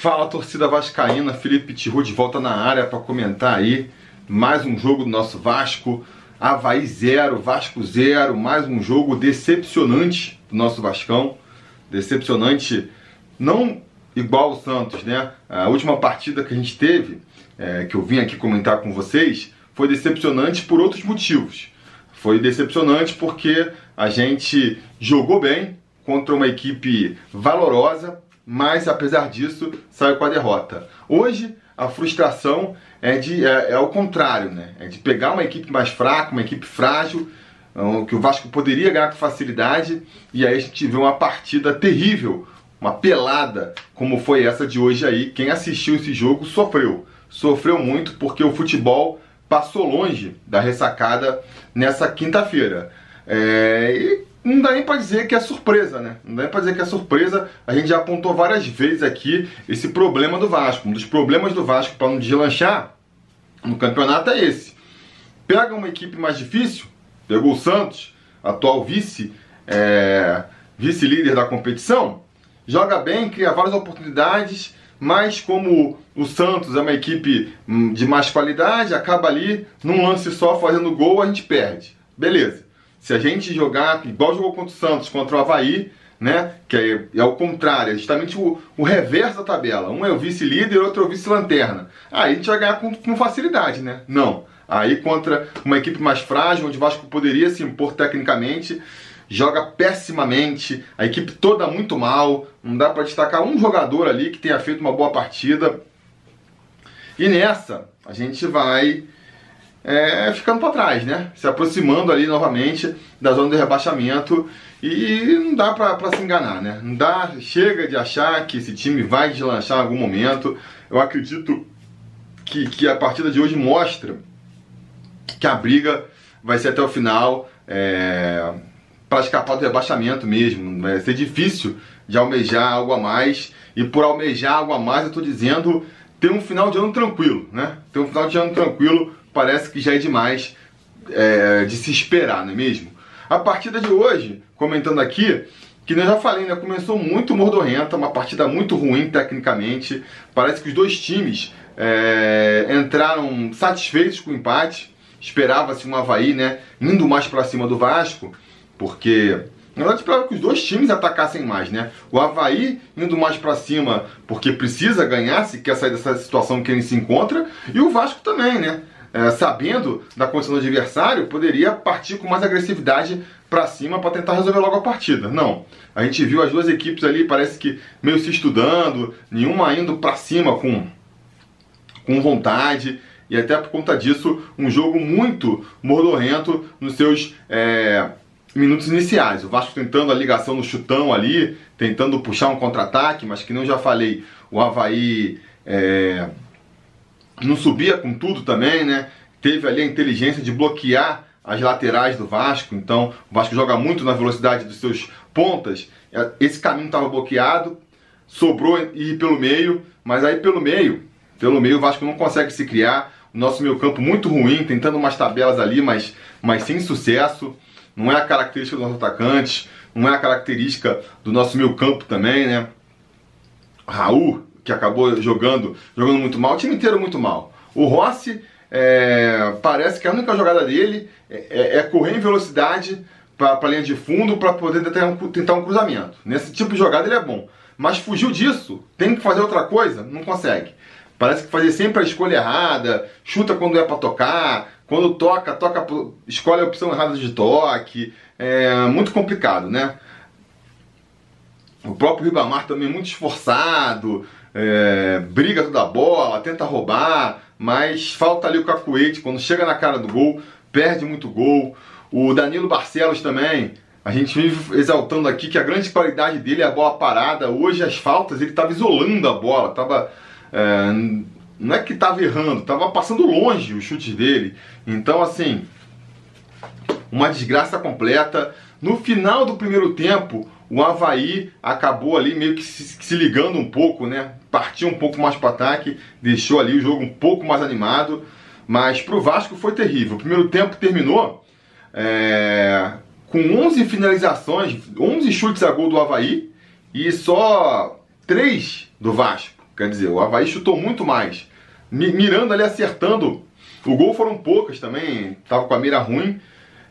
Fala torcida vascaína, Felipe Tiru de volta na área para comentar aí mais um jogo do nosso Vasco. Havaí 0, Vasco 0, mais um jogo decepcionante do nosso Vascão. Decepcionante, não igual o Santos, né? A última partida que a gente teve, é, que eu vim aqui comentar com vocês, foi decepcionante por outros motivos. Foi decepcionante porque a gente jogou bem contra uma equipe valorosa, mas apesar disso saiu com a derrota. Hoje a frustração é de é, é o contrário, né? É de pegar uma equipe mais fraca, uma equipe frágil, que o Vasco poderia ganhar com facilidade e aí a gente vê uma partida terrível, uma pelada como foi essa de hoje aí. Quem assistiu esse jogo sofreu, sofreu muito porque o futebol passou longe da ressacada nessa quinta-feira. É, e não dá nem para dizer que é surpresa, né? Não dá nem para dizer que é surpresa. A gente já apontou várias vezes aqui esse problema do Vasco. Um dos problemas do Vasco para não deslanchar no campeonato é esse. Pega uma equipe mais difícil, pegou o Santos, atual vice, é, vice-líder da competição, joga bem, cria várias oportunidades, mas como o Santos é uma equipe hum, de mais qualidade, acaba ali num lance só fazendo gol, a gente perde. Beleza. Se a gente jogar igual jogou contra o Santos, contra o Havaí, né? Que é, é o contrário, é justamente o, o reverso da tabela. Um é o vice-líder, outro é o vice-lanterna. Aí a gente vai ganhar com, com facilidade, né? Não. Aí contra uma equipe mais frágil, onde o Vasco poderia se impor tecnicamente, joga pessimamente, a equipe toda muito mal, não dá para destacar um jogador ali que tenha feito uma boa partida. E nessa, a gente vai é, ficando para trás, né? Se aproximando ali novamente da zona de rebaixamento e não dá para se enganar, né? Não dá, chega de achar que esse time vai deslanchar em algum momento. Eu acredito que, que a partida de hoje mostra que a briga vai ser até o final é, para escapar do rebaixamento mesmo. Vai ser difícil de almejar algo a mais. E por almejar algo a mais, eu estou dizendo ter um final de ano tranquilo, né? Ter um final de ano tranquilo parece que já é demais é, de se esperar, não é mesmo? A partida de hoje, comentando aqui, que eu já falei, né? Começou muito mordorrenta, uma partida muito ruim tecnicamente. Parece que os dois times é, entraram satisfeitos com o empate. Esperava-se um Havaí, né? Indo mais para cima do Vasco, porque na verdade, esperava que os dois times atacassem mais, né? O Havaí indo mais para cima porque precisa ganhar, se quer sair dessa situação que ele se encontra, e o Vasco também, né? É, sabendo da condição do adversário, poderia partir com mais agressividade para cima para tentar resolver logo a partida. Não. A gente viu as duas equipes ali, parece que meio se estudando, nenhuma indo para cima com, com vontade. E até por conta disso, um jogo muito mordorrento nos seus é, minutos iniciais. O Vasco tentando a ligação no chutão ali, tentando puxar um contra-ataque, mas que não já falei, o Havaí. É, não subia com tudo também, né? Teve ali a inteligência de bloquear as laterais do Vasco, então o Vasco joga muito na velocidade dos seus pontas. Esse caminho estava bloqueado, sobrou ir pelo meio, mas aí pelo meio, pelo meio o Vasco não consegue se criar. O nosso meio campo muito ruim, tentando umas tabelas ali, mas, mas sem sucesso. Não é a característica dos nossos atacantes, não é a característica do nosso meio campo também, né? Raul, que acabou jogando, jogando muito mal, o time inteiro muito mal. O Rossi é, parece que a única jogada dele é, é, é correr em velocidade para a linha de fundo para poder tentar um, tentar um cruzamento. Nesse tipo de jogada ele é bom. Mas fugiu disso, tem que fazer outra coisa, não consegue. Parece que fazer sempre a escolha errada, chuta quando é para tocar, quando toca, toca, escolhe a opção errada de toque. É muito complicado, né? O próprio Ribamar também muito esforçado, é, briga toda a bola, tenta roubar, mas falta ali o cacuete, quando chega na cara do gol, perde muito gol. O Danilo Barcelos também, a gente vive exaltando aqui que a grande qualidade dele é a bola parada. Hoje as faltas, ele estava isolando a bola, tava, é, não é que estava errando, estava passando longe os chutes dele. Então, assim, uma desgraça completa. No final do primeiro tempo, o Havaí acabou ali meio que se, ligando um pouco, né? Partiu um pouco mais para ataque, deixou ali o jogo um pouco mais animado. Mas para o Vasco foi terrível. O primeiro tempo terminou é, com 11 finalizações, 11 chutes a gol do Havaí e só 3 do Vasco. Quer dizer, o Havaí chutou muito mais. Mirando ali, acertando. O gol foram poucas também, tava com a mira ruim.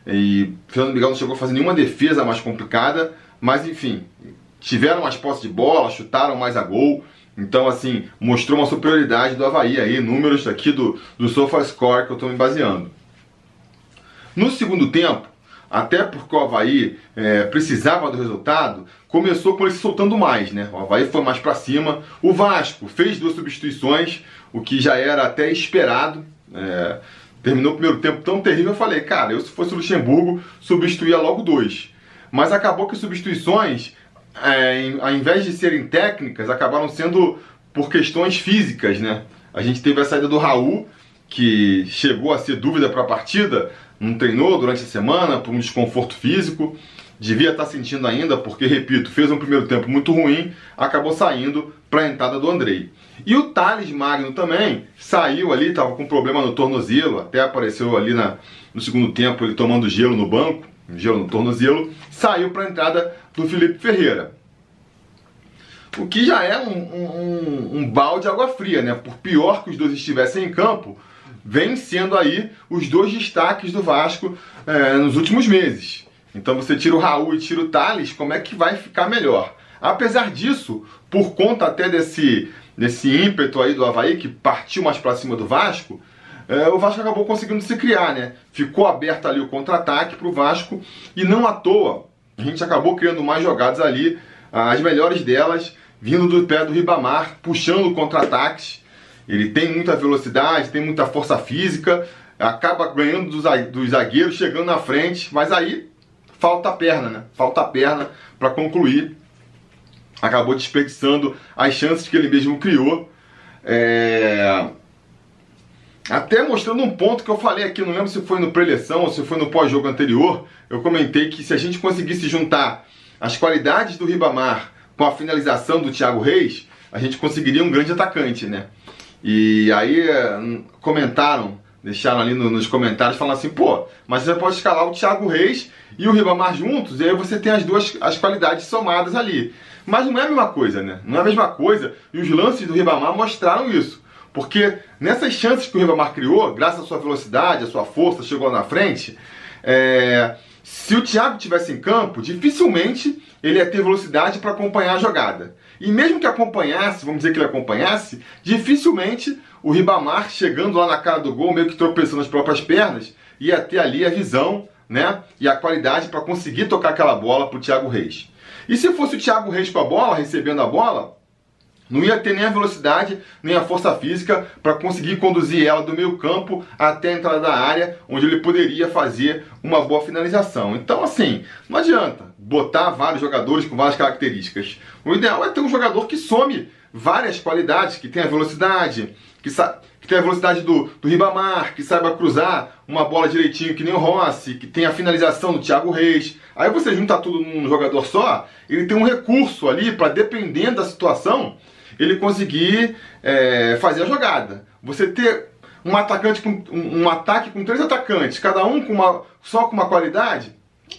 E Fernando Miguel não chegou a fazer nenhuma defesa mais complicada. Mas enfim, tiveram mais posse de bola, chutaram mais a gol. Então, assim, mostrou uma superioridade do Havaí aí, números aqui do, do SofaScore que eu estou me baseando. No segundo tempo, até porque o Havaí é, precisava do resultado, começou com ele se soltando mais, né? O Havaí foi mais para cima. O Vasco fez duas substituições, o que já era até esperado. É, terminou o primeiro tempo tão terrível, eu falei, cara, eu se fosse o Luxemburgo, substituía logo dois. Mas acabou que substituições, é, em, ao invés de serem técnicas, acabaram sendo por questões físicas, né? A gente teve a saída do Raul, que chegou a ser dúvida para a partida, não treinou durante a semana por um desconforto físico, devia estar tá sentindo ainda, porque, repito, fez um primeiro tempo muito ruim, acabou saindo para a entrada do Andrei. E o Thales Magno também saiu ali, estava com problema no tornozelo, até apareceu ali na, no segundo tempo ele tomando gelo no banco, gelo no tornozelo, saiu para a entrada do Felipe Ferreira. O que já é um, um, um balde de água fria, né? Por pior que os dois estivessem em campo, vem sendo aí os dois destaques do Vasco é, nos últimos meses. Então você tira o Raul e tira o Thales, como é que vai ficar melhor? Apesar disso, por conta até desse, desse ímpeto aí do Havaí, que partiu mais para cima do Vasco, é, o Vasco acabou conseguindo se criar, né? Ficou aberto ali o contra-ataque para o Vasco e não à toa a gente acabou criando mais jogadas ali, as melhores delas vindo do pé do Ribamar, puxando contra-ataques ele tem muita velocidade, tem muita força física, acaba ganhando dos zagueiros, chegando na frente, mas aí falta a perna, né? Falta a perna para concluir. Acabou desperdiçando as chances que ele mesmo criou. É... Até mostrando um ponto que eu falei aqui, não lembro se foi no pré-eleição ou se foi no pós-jogo anterior, eu comentei que se a gente conseguisse juntar as qualidades do Ribamar com a finalização do Thiago Reis, a gente conseguiria um grande atacante, né? E aí eh, comentaram, deixaram ali nos comentários falando assim, pô, mas você pode escalar o Thiago Reis e o Ribamar juntos, e aí você tem as duas as qualidades somadas ali. Mas não é a mesma coisa, né? Não é a mesma coisa, e os lances do Ribamar mostraram isso. Porque nessas chances que o Ribamar criou, graças à sua velocidade, à sua força, chegou na frente, é... se o Thiago tivesse em campo, dificilmente ele ia ter velocidade para acompanhar a jogada. E mesmo que acompanhasse, vamos dizer que ele acompanhasse, dificilmente o Ribamar, chegando lá na cara do gol, meio que tropeçando nas próprias pernas, ia ter ali a visão né, e a qualidade para conseguir tocar aquela bola para o Thiago Reis. E se fosse o Thiago Reis com a bola, recebendo a bola, não ia ter nem a velocidade, nem a força física para conseguir conduzir ela do meio campo até a entrada da área, onde ele poderia fazer uma boa finalização. Então, assim, não adianta botar vários jogadores com várias características. O ideal é ter um jogador que some várias qualidades, que tenha velocidade, que, que tenha a velocidade do, do Ribamar, que saiba cruzar uma bola direitinho que nem o Rossi, que tenha a finalização do Thiago Reis. Aí você junta tudo num jogador só, ele tem um recurso ali para, dependendo da situação, ele conseguir é, fazer a jogada. Você ter um atacante com um, um, ataque com três atacantes, cada um com uma, só com uma qualidade,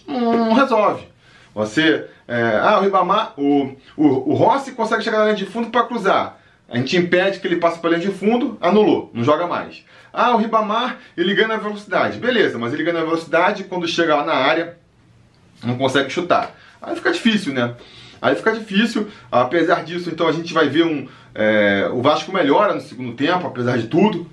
não, resolve. Você, é, ah, o Ribamar, o, o, o Rossi consegue chegar na linha de fundo para cruzar. A gente impede que ele passe para linha de fundo, anulou, não joga mais. Ah, o Ribamar, ele ganha velocidade. Beleza, mas ele ganha velocidade quando chega lá na área, não consegue chutar. Aí fica difícil, né? Aí fica difícil, apesar disso, então a gente vai ver um. É, o Vasco melhora no segundo tempo, apesar de tudo,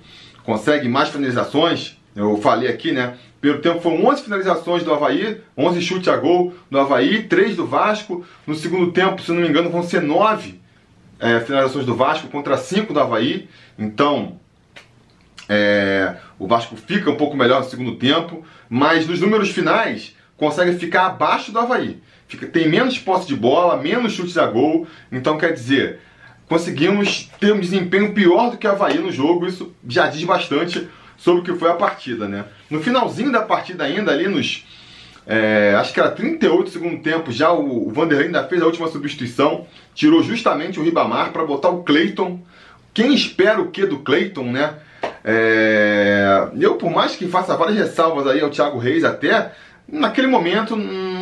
consegue mais finalizações. Eu falei aqui, né? Pelo tempo foram 11 finalizações do Havaí, 11 chutes a gol do Havaí, 3 do Vasco. No segundo tempo, se não me engano, vão ser 9 é, finalizações do Vasco contra 5 do Havaí. Então, é, o Vasco fica um pouco melhor no segundo tempo, mas nos números finais consegue ficar abaixo do Havaí fica, tem menos posse de bola, menos chutes a gol. Então, quer dizer, conseguimos ter um desempenho pior do que a Havaí no jogo. Isso já diz bastante sobre o que foi a partida, né? No finalzinho da partida ainda, ali nos... É, acho que era 38 segundo tempo, já o, o Vanderlei ainda fez a última substituição, tirou justamente o Ribamar para botar o Cleiton. Quem espera o que do Cleiton, né? É, eu, por mais que faça várias ressalvas aí ao Thiago Reis até, naquele momento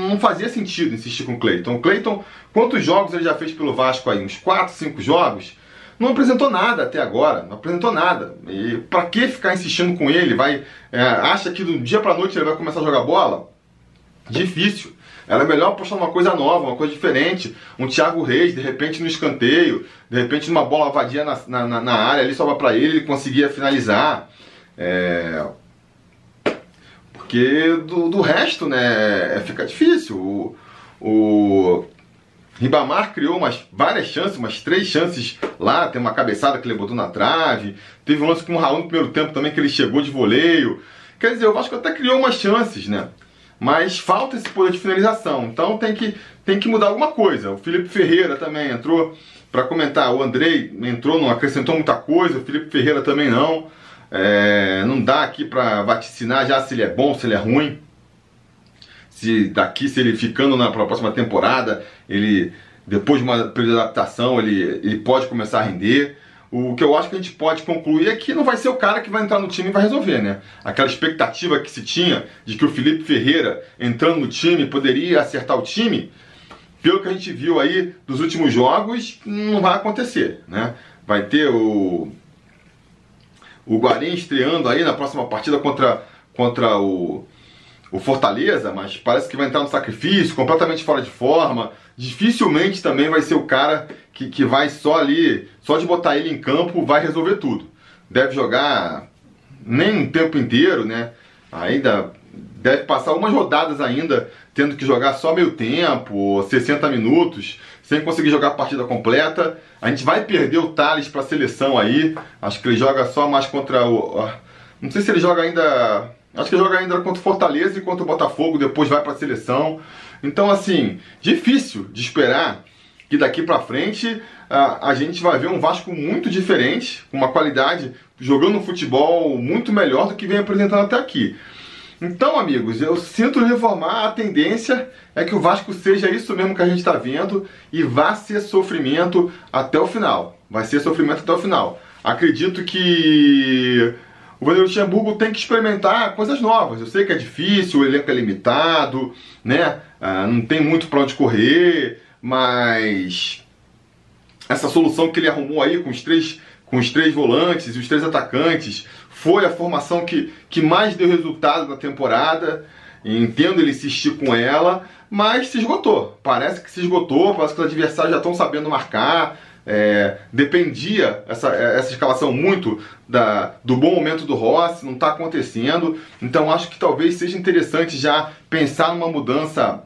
não fazia sentido insistir com o Cleiton. O Cleiton, quantos jogos ele já fez pelo Vasco aí? Uns 4, 5 jogos? não apresentou nada até agora, não apresentou nada. E para que ficar insistindo com ele? Vai, é, acha que do dia para noite ele vai começar a jogar bola? Difícil. Era melhor apostar uma coisa nova, uma coisa diferente. Um Thiago Reis, de repente no escanteio, de repente numa bola vadia na, na, na área, ali sobra para ele, ele conseguia finalizar. É... Porque do, do resto, né, é, fica difícil. O, o Ribamar criou umas, várias chances, umas três chances lá, tem uma cabeçada que ele botou na trave. Teve um lance com o Raul no primeiro tempo também que ele chegou de voleio. Quer dizer, eu Vasco até criou umas chances, né? Mas falta esse poder de finalização. Então tem que, tem que mudar alguma coisa. O Felipe Ferreira também entrou para comentar. O Andrei entrou, não acrescentou muita coisa. O Felipe Ferreira também não. É, não dá aqui para vaticinar já se ele é bom, se ele é ruim. Se daqui, se ele ficando na próxima temporada, ele depois de uma período de adaptação, ele, ele pode começar a render. O que eu acho que a gente pode concluir é que não vai ser o cara que vai entrar no time e vai resolver, né? Aquela expectativa que se tinha de que o Felipe Ferreira entrando no time poderia acertar o time, pelo que a gente viu aí dos últimos jogos, não vai acontecer, né? Vai ter o o Guarim estreando aí na próxima partida contra, contra o, o Fortaleza, mas parece que vai entrar no sacrifício, completamente fora de forma. Dificilmente também vai ser o cara que, que vai só ali, só de botar ele em campo, vai resolver tudo. Deve jogar nem um tempo inteiro, né? Ainda deve passar umas rodadas ainda, tendo que jogar só meio tempo, 60 minutos, sem conseguir jogar a partida completa. A gente vai perder o Thales para a seleção aí. Acho que ele joga só mais contra o. Não sei se ele joga ainda. Acho que ele joga ainda contra o Fortaleza e contra o Botafogo, depois vai para a seleção. Então, assim, difícil de esperar que daqui para frente a, a gente vai ver um Vasco muito diferente, com uma qualidade, jogando um futebol muito melhor do que vem apresentando até aqui. Então, amigos, eu sinto reformar. A tendência é que o Vasco seja isso mesmo que a gente está vendo e vá ser sofrimento até o final. Vai ser sofrimento até o final. Acredito que o Vanderlei Luxemburgo tem que experimentar coisas novas. Eu sei que é difícil, o elenco é limitado, né? Ah, não tem muito para onde correr, mas essa solução que ele arrumou aí com os três, com os três volantes e os três atacantes foi a formação que, que mais deu resultado na temporada. Entendo ele insistir com ela, mas se esgotou. Parece que se esgotou, parece que os adversários já estão sabendo marcar. É, dependia essa, essa escalação muito da, do bom momento do Rossi, não está acontecendo. Então acho que talvez seja interessante já pensar numa mudança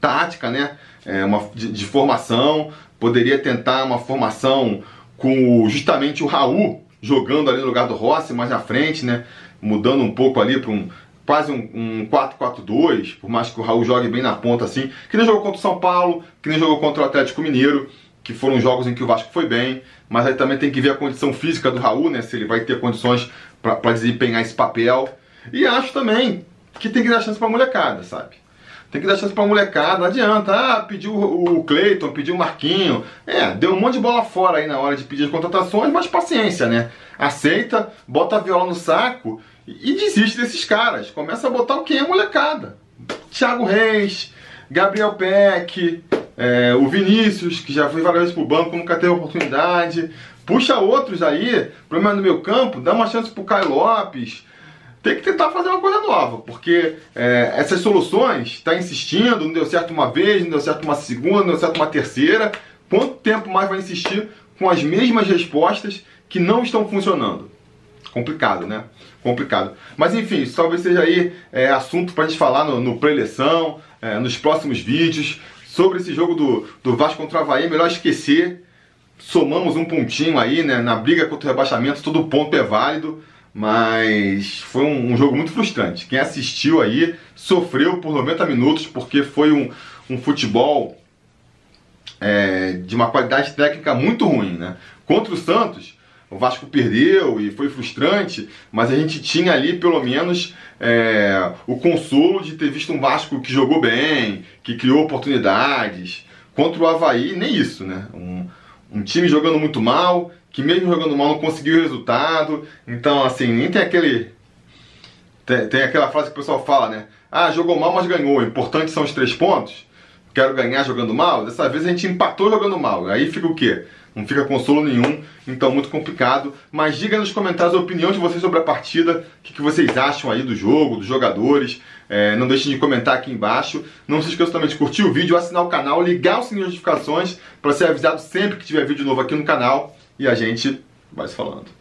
tática, né? É, uma, de, de formação. Poderia tentar uma formação com justamente o Raul jogando ali no lugar do Rossi mais na frente, né? Mudando um pouco ali para um quase um, um 4-4-2, por mais que o Raul jogue bem na ponta assim, que nem jogou contra o São Paulo, que nem jogou contra o Atlético Mineiro, que foram jogos em que o Vasco foi bem, mas aí também tem que ver a condição física do Raul, né? Se ele vai ter condições para desempenhar esse papel. E acho também que tem que dar chance para molecada, sabe? Tem que dar chance pra molecada, não adianta. Ah, pediu o Cleiton, pediu o Marquinho. É, deu um monte de bola fora aí na hora de pedir as contratações, mas paciência, né? Aceita, bota a viola no saco e desiste desses caras. Começa a botar o que é molecada. Thiago Reis, Gabriel Peck, é, o Vinícius, que já foi várias vezes pro banco, nunca teve oportunidade. Puxa outros aí, problema no meu campo, dá uma chance pro Caio Lopes tem que tentar fazer uma coisa nova, porque é, essas soluções, está insistindo, não deu certo uma vez, não deu certo uma segunda, não deu certo uma terceira. Quanto tempo mais vai insistir com as mesmas respostas que não estão funcionando? Complicado, né? Complicado. Mas enfim, isso talvez seja aí é, assunto para a gente falar no, no pré-eleição, é, nos próximos vídeos. Sobre esse jogo do, do Vasco contra o Havaí, melhor esquecer. Somamos um pontinho aí, né? Na briga contra o rebaixamento, todo ponto é válido mas foi um, um, jogo muito frustrante. Quem assistiu aí sofreu por 90 minutos porque foi um, um futebol é, de uma qualidade técnica muito ruim. Né? Contra o Santos, o Vasco perdeu e foi frustrante, mas a gente tinha ali pelo menos é, o consolo de ter visto um Vasco que jogou bem, que criou oportunidades. Contra o Havaí, nem isso, né? Um, um time jogando muito mal, que mesmo jogando mal não conseguiu resultado. Então, assim, nem tem aquele. Tem, tem aquela frase que o pessoal fala, né? Ah, jogou mal, mas ganhou. O importante são os três pontos. quero ganhar jogando mal, dessa vez a gente empatou jogando mal. Aí fica o quê? Não fica consolo nenhum, então muito complicado. Mas diga nos comentários a opinião de vocês sobre a partida, o que, que vocês acham aí do jogo, dos jogadores. É, não deixem de comentar aqui embaixo. Não se esqueçam também de curtir o vídeo, assinar o canal, ligar o sininho de notificações para ser avisado sempre que tiver vídeo novo aqui no canal. E a gente vai se falando.